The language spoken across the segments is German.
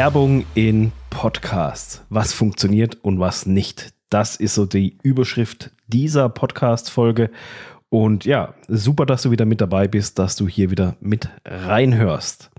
Werbung in Podcasts. Was funktioniert und was nicht. Das ist so die Überschrift dieser Podcast-Folge. Und ja, super, dass du wieder mit dabei bist, dass du hier wieder mit reinhörst.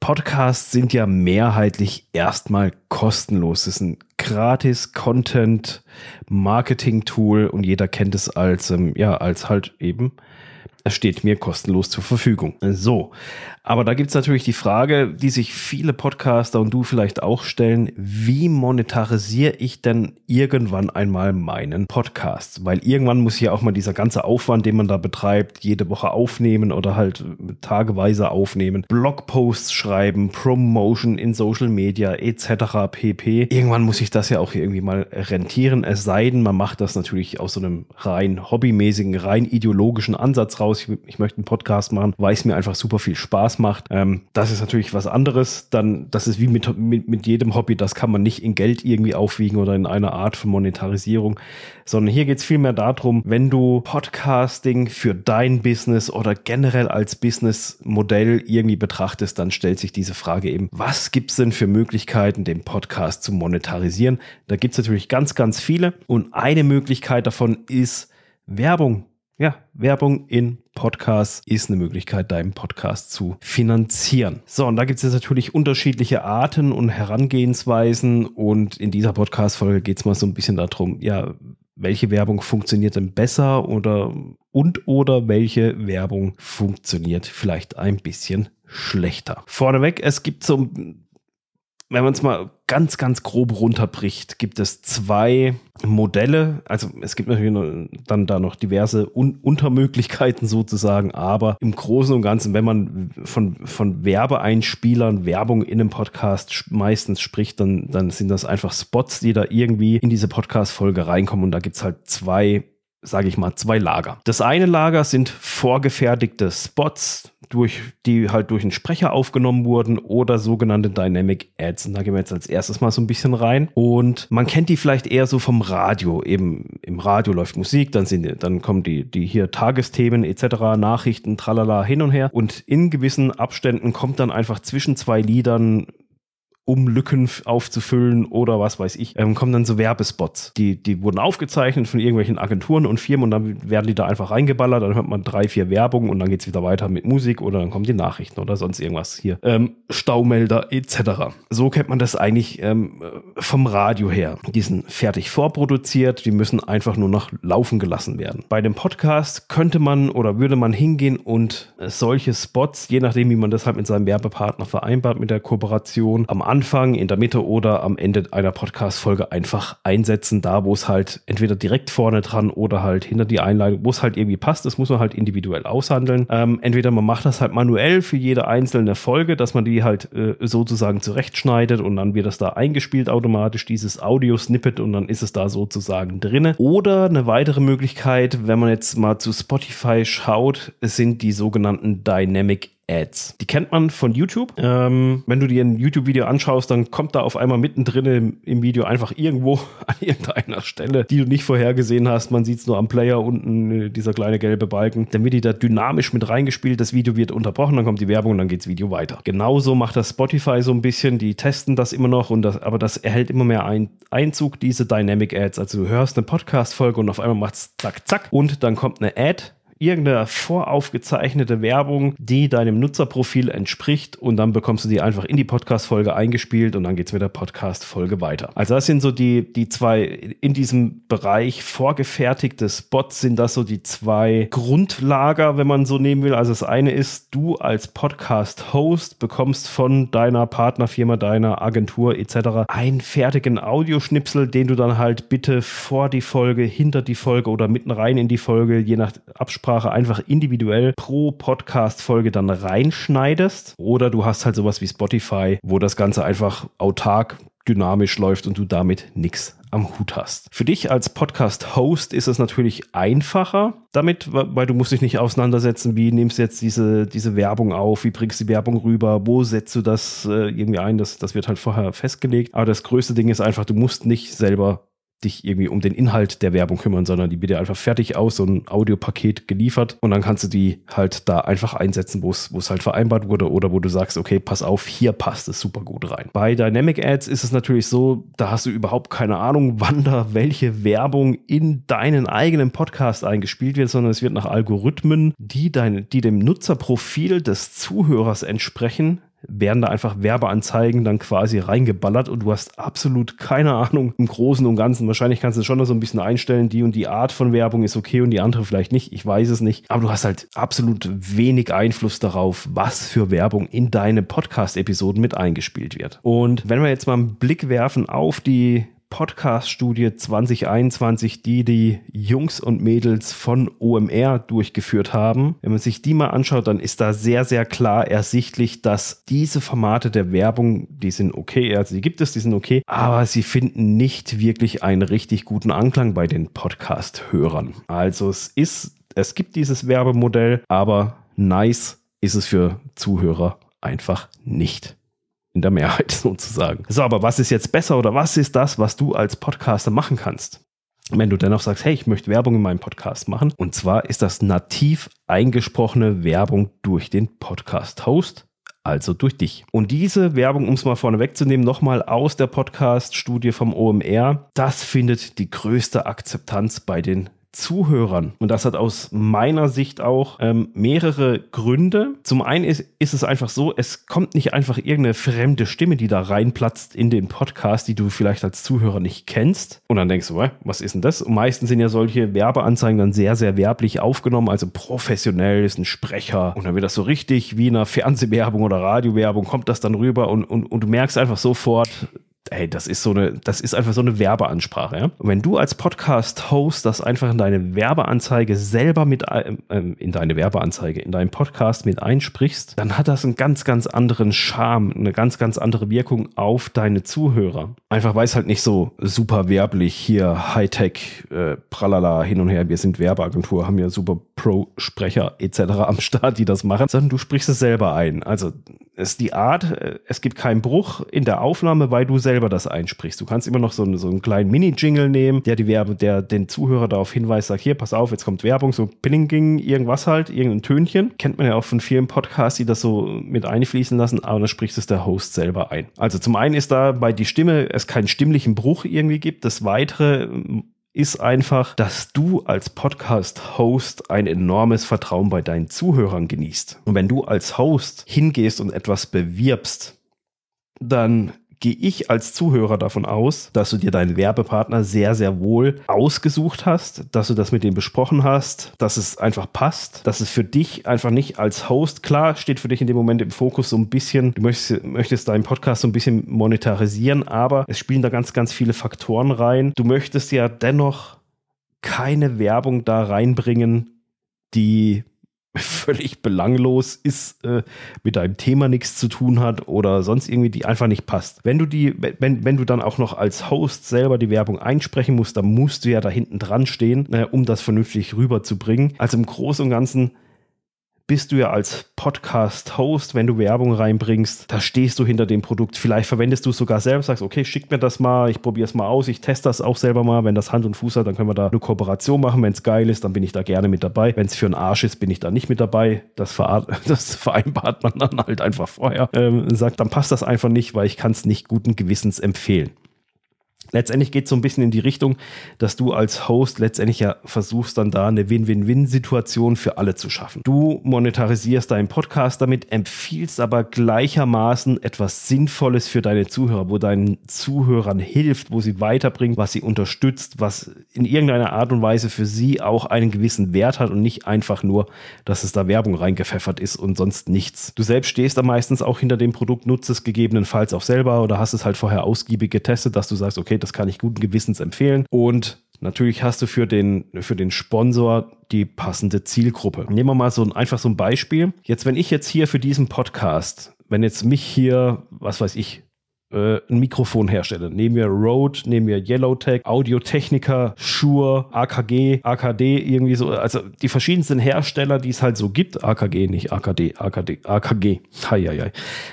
Podcasts sind ja mehrheitlich erstmal kostenlos. Es ist ein gratis Content Marketing Tool und jeder kennt es als, ähm, ja, als halt eben steht mir kostenlos zur Verfügung. So, aber da gibt es natürlich die Frage, die sich viele Podcaster und du vielleicht auch stellen, wie monetarisiere ich denn irgendwann einmal meinen Podcast? Weil irgendwann muss ja auch mal dieser ganze Aufwand, den man da betreibt, jede Woche aufnehmen oder halt tageweise aufnehmen, Blogposts schreiben, Promotion in Social Media etc. pp. Irgendwann muss ich das ja auch irgendwie mal rentieren, es sei denn, man macht das natürlich aus so einem rein hobbymäßigen, rein ideologischen Ansatz raus. Ich, ich möchte einen Podcast machen, weil es mir einfach super viel Spaß Spaß macht. Ähm, das ist natürlich was anderes. Dann, das ist wie mit, mit, mit jedem Hobby, das kann man nicht in Geld irgendwie aufwiegen oder in einer Art von Monetarisierung, sondern hier geht es vielmehr darum, wenn du Podcasting für dein Business oder generell als Businessmodell irgendwie betrachtest, dann stellt sich diese Frage eben, was gibt es denn für Möglichkeiten, den Podcast zu monetarisieren? Da gibt es natürlich ganz, ganz viele und eine Möglichkeit davon ist Werbung ja, Werbung in Podcasts ist eine Möglichkeit, deinen Podcast zu finanzieren. So, und da gibt es jetzt natürlich unterschiedliche Arten und Herangehensweisen. Und in dieser Podcast-Folge geht es mal so ein bisschen darum, ja, welche Werbung funktioniert denn besser oder und oder welche Werbung funktioniert vielleicht ein bisschen schlechter. Vorneweg, es gibt so wenn man es mal ganz, ganz grob runterbricht, gibt es zwei Modelle. Also es gibt natürlich dann da noch diverse Un Untermöglichkeiten sozusagen, aber im Großen und Ganzen, wenn man von, von Werbeeinspielern Werbung in einem Podcast meistens spricht, dann, dann sind das einfach Spots, die da irgendwie in diese Podcast-Folge reinkommen. Und da gibt es halt zwei sage ich mal, zwei Lager. Das eine Lager sind vorgefertigte Spots, durch, die halt durch einen Sprecher aufgenommen wurden oder sogenannte Dynamic Ads. Und da gehen wir jetzt als erstes mal so ein bisschen rein. Und man kennt die vielleicht eher so vom Radio. Eben im Radio läuft Musik, dann, sind, dann kommen die, die hier Tagesthemen etc., Nachrichten, tralala hin und her. Und in gewissen Abständen kommt dann einfach zwischen zwei Liedern um Lücken aufzufüllen oder was weiß ich, ähm, kommen dann so Werbespots. Die, die wurden aufgezeichnet von irgendwelchen Agenturen und Firmen und dann werden die da einfach reingeballert, dann hört man drei, vier Werbungen und dann geht es wieder weiter mit Musik oder dann kommen die Nachrichten oder sonst irgendwas hier. Ähm, Staumelder etc. So kennt man das eigentlich ähm, vom Radio her. Die sind fertig vorproduziert, die müssen einfach nur noch laufen gelassen werden. Bei dem Podcast könnte man oder würde man hingehen und solche Spots, je nachdem, wie man das halt mit seinem Werbepartner vereinbart mit der Kooperation, am Anfang, in der Mitte oder am Ende einer Podcast-Folge einfach einsetzen, da wo es halt entweder direkt vorne dran oder halt hinter die Einleitung, wo es halt irgendwie passt. Das muss man halt individuell aushandeln. Ähm, entweder man macht das halt manuell für jede einzelne Folge, dass man die halt äh, sozusagen zurechtschneidet und dann wird das da eingespielt automatisch, dieses Audio-Snippet und dann ist es da sozusagen drinne. Oder eine weitere Möglichkeit, wenn man jetzt mal zu Spotify schaut, sind die sogenannten Dynamic Ads. Die kennt man von YouTube. Ähm, wenn du dir ein YouTube-Video anschaust, dann kommt da auf einmal mittendrin im, im, Video einfach irgendwo an irgendeiner Stelle, die du nicht vorhergesehen hast. Man sieht es nur am Player unten, äh, dieser kleine gelbe Balken. Dann wird die da dynamisch mit reingespielt. Das Video wird unterbrochen, dann kommt die Werbung und dann geht das Video weiter. Genauso macht das Spotify so ein bisschen. Die testen das immer noch, und das, aber das erhält immer mehr ein, Einzug, diese Dynamic Ads. Also du hörst eine Podcast-Folge und auf einmal macht es zack, zack und dann kommt eine Ad irgendeine voraufgezeichnete Werbung, die deinem Nutzerprofil entspricht und dann bekommst du die einfach in die Podcast-Folge eingespielt und dann geht es mit der Podcast-Folge weiter. Also das sind so die, die zwei in diesem Bereich vorgefertigte Spots sind das so die zwei Grundlager, wenn man so nehmen will. Also das eine ist, du als Podcast-Host bekommst von deiner Partnerfirma, deiner Agentur etc. einen fertigen Audioschnipsel, den du dann halt bitte vor die Folge, hinter die Folge oder mitten rein in die Folge, je nach Absprache Absprache einfach individuell pro Podcast-Folge dann reinschneidest. Oder du hast halt sowas wie Spotify, wo das Ganze einfach autark dynamisch läuft und du damit nichts am Hut hast. Für dich als Podcast-Host ist es natürlich einfacher damit, weil du musst dich nicht auseinandersetzen, wie nimmst du jetzt diese, diese Werbung auf, wie bringst du die Werbung rüber, wo setzt du das äh, irgendwie ein, das, das wird halt vorher festgelegt. Aber das größte Ding ist einfach, du musst nicht selber dich irgendwie um den Inhalt der Werbung kümmern, sondern die wird dir einfach fertig aus, so ein Audiopaket geliefert und dann kannst du die halt da einfach einsetzen, wo es halt vereinbart wurde oder wo du sagst, okay, pass auf, hier passt es super gut rein. Bei Dynamic Ads ist es natürlich so, da hast du überhaupt keine Ahnung, wann da welche Werbung in deinen eigenen Podcast eingespielt wird, sondern es wird nach Algorithmen, die, dein, die dem Nutzerprofil des Zuhörers entsprechen, werden da einfach Werbeanzeigen dann quasi reingeballert und du hast absolut keine Ahnung im Großen und Ganzen. Wahrscheinlich kannst du schon noch so ein bisschen einstellen, die und die Art von Werbung ist okay und die andere vielleicht nicht. Ich weiß es nicht. Aber du hast halt absolut wenig Einfluss darauf, was für Werbung in deine Podcast-Episoden mit eingespielt wird. Und wenn wir jetzt mal einen Blick werfen auf die Podcast-Studie 2021, die die Jungs und Mädels von OMR durchgeführt haben. Wenn man sich die mal anschaut, dann ist da sehr, sehr klar ersichtlich, dass diese Formate der Werbung, die sind okay, also die gibt es, die sind okay, aber sie finden nicht wirklich einen richtig guten Anklang bei den Podcast-Hörern. Also es ist, es gibt dieses Werbemodell, aber nice ist es für Zuhörer einfach nicht in der Mehrheit sozusagen. So, aber was ist jetzt besser oder was ist das, was du als Podcaster machen kannst? Wenn du dennoch sagst, hey, ich möchte Werbung in meinem Podcast machen, und zwar ist das nativ eingesprochene Werbung durch den Podcast-Host, also durch dich. Und diese Werbung, um es mal vorne wegzunehmen, nochmal aus der Podcast-Studie vom OMR, das findet die größte Akzeptanz bei den Zuhörern. Und das hat aus meiner Sicht auch ähm, mehrere Gründe. Zum einen ist, ist es einfach so, es kommt nicht einfach irgendeine fremde Stimme, die da reinplatzt in den Podcast, die du vielleicht als Zuhörer nicht kennst. Und dann denkst du, was ist denn das? Und meistens sind ja solche Werbeanzeigen dann sehr, sehr werblich aufgenommen, also professionell ist ein Sprecher. Und dann wird das so richtig wie in einer Fernsehwerbung oder Radiowerbung, kommt das dann rüber und, und, und du merkst einfach sofort, ey, das ist so eine, das ist einfach so eine Werbeansprache. Ja? Und wenn du als Podcast-Host das einfach in deine Werbeanzeige selber mit, äh, in deine Werbeanzeige, in deinen Podcast mit einsprichst, dann hat das einen ganz, ganz anderen Charme, eine ganz, ganz andere Wirkung auf deine Zuhörer. Einfach weil es halt nicht so super werblich hier Hightech, äh, pralala, hin und her, wir sind Werbeagentur, haben ja super Pro-Sprecher etc. am Start, die das machen, sondern du sprichst es selber ein. Also es ist die Art, äh, es gibt keinen Bruch in der Aufnahme, weil du selber das einsprichst. Du kannst immer noch so, einen, so einen kleinen Mini-Jingle nehmen, der die Werbe, der den Zuhörer darauf hinweist, sagt, hier, pass auf, jetzt kommt Werbung, so Pinning, irgendwas halt, irgendein Tönchen. Kennt man ja auch von vielen Podcasts, die das so mit einfließen lassen, aber dann spricht es der Host selber ein. Also zum einen ist da bei die Stimme es keinen stimmlichen Bruch irgendwie gibt. Das Weitere ist einfach, dass du als Podcast-Host ein enormes Vertrauen bei deinen Zuhörern genießt. Und wenn du als Host hingehst und etwas bewirbst, dann gehe ich als Zuhörer davon aus, dass du dir deinen Werbepartner sehr, sehr wohl ausgesucht hast, dass du das mit dem besprochen hast, dass es einfach passt, dass es für dich einfach nicht als Host, klar steht für dich in dem Moment im Fokus so ein bisschen, du möchtest, möchtest deinen Podcast so ein bisschen monetarisieren, aber es spielen da ganz, ganz viele Faktoren rein. Du möchtest ja dennoch keine Werbung da reinbringen, die völlig belanglos ist, äh, mit deinem Thema nichts zu tun hat oder sonst irgendwie die einfach nicht passt. Wenn du die, wenn, wenn du dann auch noch als Host selber die Werbung einsprechen musst, dann musst du ja da hinten dran stehen, äh, um das vernünftig rüberzubringen. Also im Großen und Ganzen bist du ja als Podcast-Host, wenn du Werbung reinbringst, da stehst du hinter dem Produkt. Vielleicht verwendest du es sogar selbst, sagst, okay, schick mir das mal, ich probiere es mal aus, ich teste das auch selber mal. Wenn das Hand und Fuß hat, dann können wir da eine Kooperation machen. Wenn es geil ist, dann bin ich da gerne mit dabei. Wenn es für einen Arsch ist, bin ich da nicht mit dabei. Das, ver das vereinbart man dann halt einfach vorher. Ähm, sagt, dann passt das einfach nicht, weil ich kann es nicht guten Gewissens empfehlen letztendlich geht es so ein bisschen in die Richtung, dass du als Host letztendlich ja versuchst, dann da eine Win-Win-Win-Situation für alle zu schaffen. Du monetarisierst deinen Podcast damit, empfiehlst aber gleichermaßen etwas Sinnvolles für deine Zuhörer, wo deinen Zuhörern hilft, wo sie weiterbringt, was sie unterstützt, was in irgendeiner Art und Weise für sie auch einen gewissen Wert hat und nicht einfach nur, dass es da Werbung reingepfeffert ist und sonst nichts. Du selbst stehst da meistens auch hinter dem Produkt, nutzt es gegebenenfalls auch selber oder hast es halt vorher ausgiebig getestet, dass du sagst, okay, das kann ich guten Gewissens empfehlen. Und Natürlich hast du für den, für den Sponsor die passende Zielgruppe. Nehmen wir mal so ein, einfach so ein Beispiel. Jetzt, wenn ich jetzt hier für diesen Podcast, wenn jetzt mich hier, was weiß ich, äh, ein Mikrofonhersteller. Nehmen wir Rode, nehmen wir Yellowtech, Audiotechnica, Shure, AKG, AKD, irgendwie so. Also die verschiedensten Hersteller, die es halt so gibt. AKG, nicht AKD, AKD, AKG. Hei, hei, hei.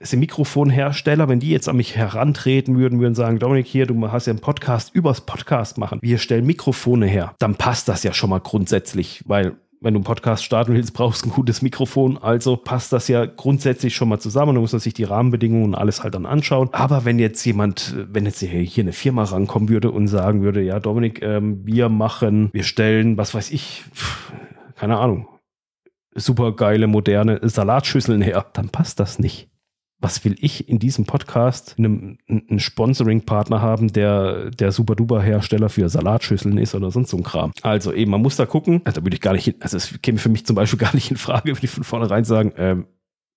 Das sind Mikrofonhersteller, wenn die jetzt an mich herantreten würden, würden sagen, Dominik, hier, du hast ja einen Podcast übers Podcast machen. Wir stellen Mikrofone her. Dann passt das ja schon mal grundsätzlich, weil wenn du einen Podcast starten willst, brauchst du ein gutes Mikrofon. Also passt das ja grundsätzlich schon mal zusammen. Da muss man sich die Rahmenbedingungen und alles halt dann anschauen. Aber wenn jetzt jemand, wenn jetzt hier eine Firma rankommen würde und sagen würde, ja, Dominik, ähm, wir machen, wir stellen, was weiß ich, keine Ahnung, super geile, moderne Salatschüsseln her, dann passt das nicht was will ich in diesem Podcast einen, einen Sponsoring-Partner haben, der der Super-Duper-Hersteller für Salatschüsseln ist oder sonst so ein Kram. Also eben, man muss da gucken. Also, da würde ich gar nicht, also es käme für mich zum Beispiel gar nicht in Frage, würde ich von vornherein sagen, ähm,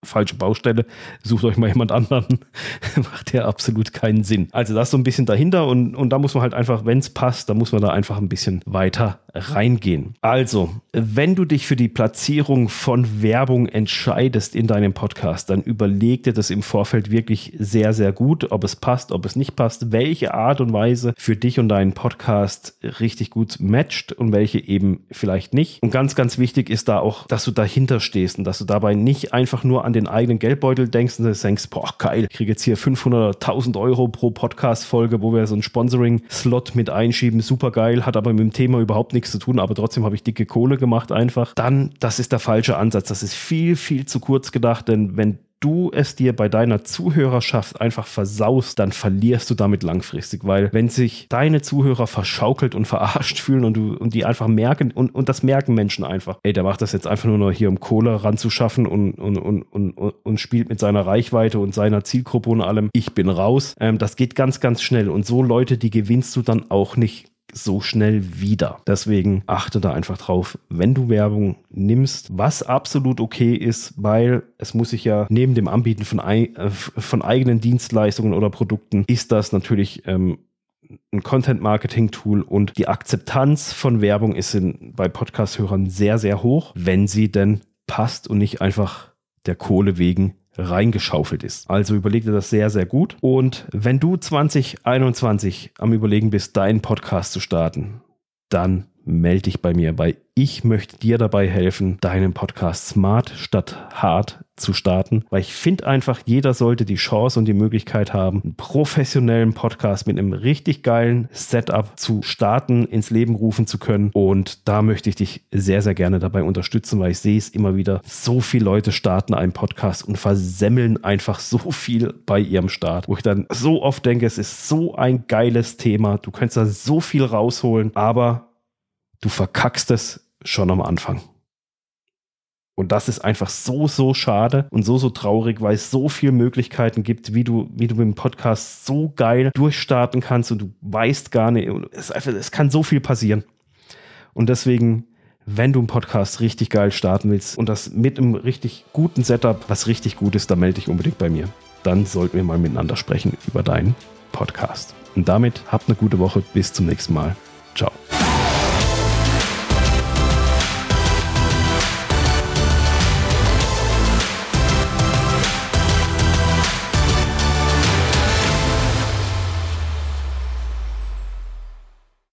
falsche Baustelle, sucht euch mal jemand anderen, macht ja absolut keinen Sinn. Also das so ein bisschen dahinter und, und da muss man halt einfach, wenn es passt, da muss man da einfach ein bisschen weiter reingehen. Also, wenn du dich für die Platzierung von Werbung entscheidest in deinem Podcast, dann überleg dir das im Vorfeld wirklich sehr, sehr gut, ob es passt, ob es nicht passt, welche Art und Weise für dich und deinen Podcast richtig gut matcht und welche eben vielleicht nicht. Und ganz, ganz wichtig ist da auch, dass du dahinter stehst und dass du dabei nicht einfach nur an den eigenen Geldbeutel denkst und denkst, boah, geil, ich kriege jetzt hier 500.000 Euro pro Podcast-Folge, wo wir so einen Sponsoring-Slot mit einschieben, super geil, hat aber mit dem Thema überhaupt nichts zu tun, aber trotzdem habe ich dicke Kohle gemacht einfach. Dann, das ist der falsche Ansatz. Das ist viel, viel zu kurz gedacht, denn wenn du es dir bei deiner Zuhörerschaft einfach versaust, dann verlierst du damit langfristig, weil wenn sich deine Zuhörer verschaukelt und verarscht fühlen und du und die einfach merken und, und das merken Menschen einfach, ey, der macht das jetzt einfach nur noch hier, um Kohle ranzuschaffen und, und, und, und, und spielt mit seiner Reichweite und seiner Zielgruppe und allem, ich bin raus. Ähm, das geht ganz, ganz schnell. Und so Leute, die gewinnst du dann auch nicht so schnell wieder. Deswegen achte da einfach drauf, wenn du Werbung nimmst, was absolut okay ist, weil es muss sich ja neben dem Anbieten von, äh, von eigenen Dienstleistungen oder Produkten, ist das natürlich ähm, ein Content-Marketing-Tool und die Akzeptanz von Werbung ist in, bei Podcast-Hörern sehr, sehr hoch, wenn sie denn passt und nicht einfach der Kohle wegen reingeschaufelt ist. Also überleg dir das sehr, sehr gut. Und wenn du 2021 am Überlegen bist, deinen Podcast zu starten, dann melde dich bei mir, weil ich möchte dir dabei helfen, deinen Podcast smart statt hart zu starten, weil ich finde einfach, jeder sollte die Chance und die Möglichkeit haben, einen professionellen Podcast mit einem richtig geilen Setup zu starten, ins Leben rufen zu können. Und da möchte ich dich sehr, sehr gerne dabei unterstützen, weil ich sehe es immer wieder, so viele Leute starten einen Podcast und versemmeln einfach so viel bei ihrem Start, wo ich dann so oft denke, es ist so ein geiles Thema, du könntest da so viel rausholen, aber du verkackst es schon am Anfang. Und das ist einfach so, so schade und so, so traurig, weil es so viele Möglichkeiten gibt, wie du, wie du mit dem Podcast so geil durchstarten kannst und du weißt gar nicht, es, einfach, es kann so viel passieren. Und deswegen, wenn du einen Podcast richtig geil starten willst und das mit einem richtig guten Setup, was richtig gut ist, dann melde dich unbedingt bei mir. Dann sollten wir mal miteinander sprechen über deinen Podcast. Und damit habt eine gute Woche. Bis zum nächsten Mal. Ciao.